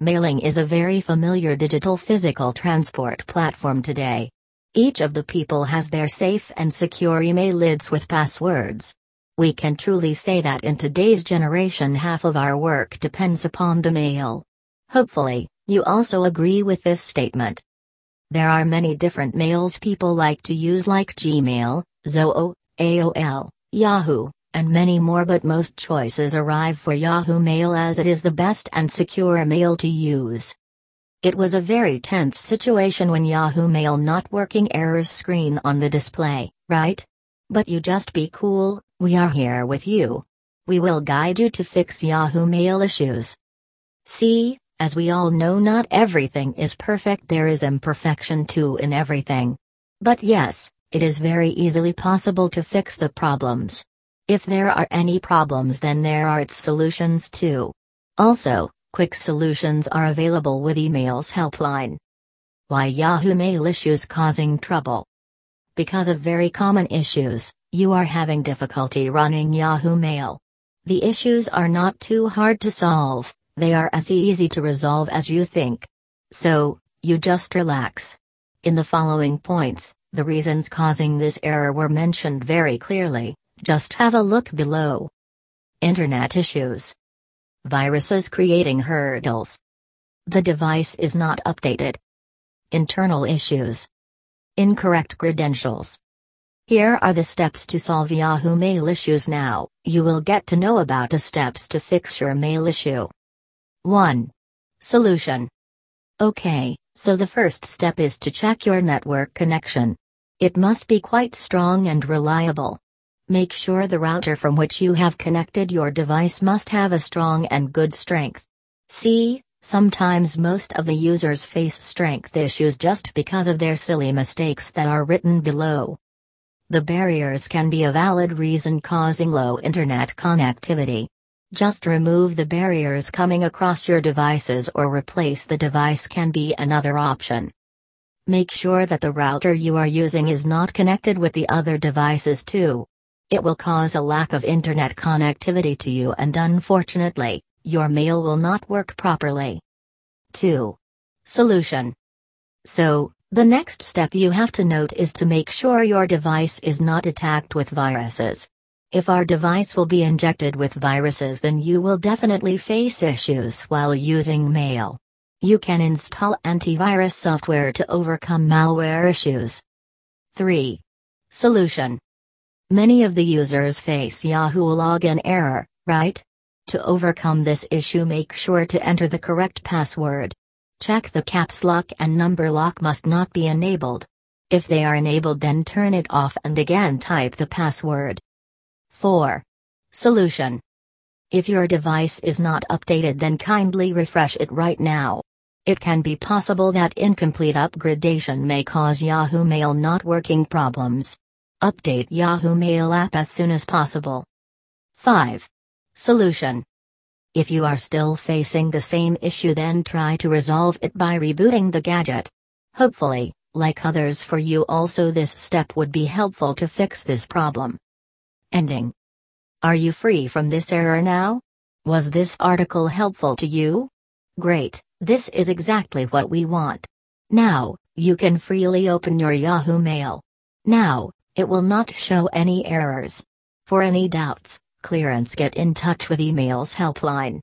Mailing is a very familiar digital physical transport platform today. Each of the people has their safe and secure email ids with passwords. We can truly say that in today's generation, half of our work depends upon the mail. Hopefully, you also agree with this statement. There are many different mails people like to use, like Gmail, Zoho, AOL, Yahoo, and many more, but most choices arrive for Yahoo Mail as it is the best and secure mail to use. It was a very tense situation when Yahoo Mail not working errors screen on the display, right? But you just be cool, we are here with you. We will guide you to fix Yahoo Mail issues. See, as we all know, not everything is perfect, there is imperfection too in everything. But yes, it is very easily possible to fix the problems. If there are any problems, then there are its solutions too. Also, quick solutions are available with email's helpline. Why Yahoo Mail issues causing trouble? Because of very common issues, you are having difficulty running Yahoo Mail. The issues are not too hard to solve, they are as easy to resolve as you think. So, you just relax. In the following points, the reasons causing this error were mentioned very clearly. Just have a look below. Internet issues. Viruses creating hurdles. The device is not updated. Internal issues. Incorrect credentials. Here are the steps to solve Yahoo Mail issues now. You will get to know about the steps to fix your mail issue. 1. Solution. Okay, so the first step is to check your network connection. It must be quite strong and reliable. Make sure the router from which you have connected your device must have a strong and good strength. See, sometimes most of the users face strength issues just because of their silly mistakes that are written below. The barriers can be a valid reason causing low internet connectivity. Just remove the barriers coming across your devices or replace the device can be another option. Make sure that the router you are using is not connected with the other devices too. It will cause a lack of internet connectivity to you and unfortunately, your mail will not work properly. 2. Solution. So, the next step you have to note is to make sure your device is not attacked with viruses. If our device will be injected with viruses, then you will definitely face issues while using mail. You can install antivirus software to overcome malware issues. 3. Solution. Many of the users face Yahoo login error, right? To overcome this issue, make sure to enter the correct password. Check the caps lock and number lock must not be enabled. If they are enabled, then turn it off and again type the password. 4. Solution. If your device is not updated, then kindly refresh it right now. It can be possible that incomplete upgradation may cause Yahoo Mail not working problems. Update Yahoo Mail app as soon as possible. 5. Solution. If you are still facing the same issue, then try to resolve it by rebooting the gadget. Hopefully, like others for you, also this step would be helpful to fix this problem. Ending. Are you free from this error now? Was this article helpful to you? Great, this is exactly what we want. Now, you can freely open your Yahoo Mail. Now, it will not show any errors. For any doubts, clearance get in touch with email's helpline.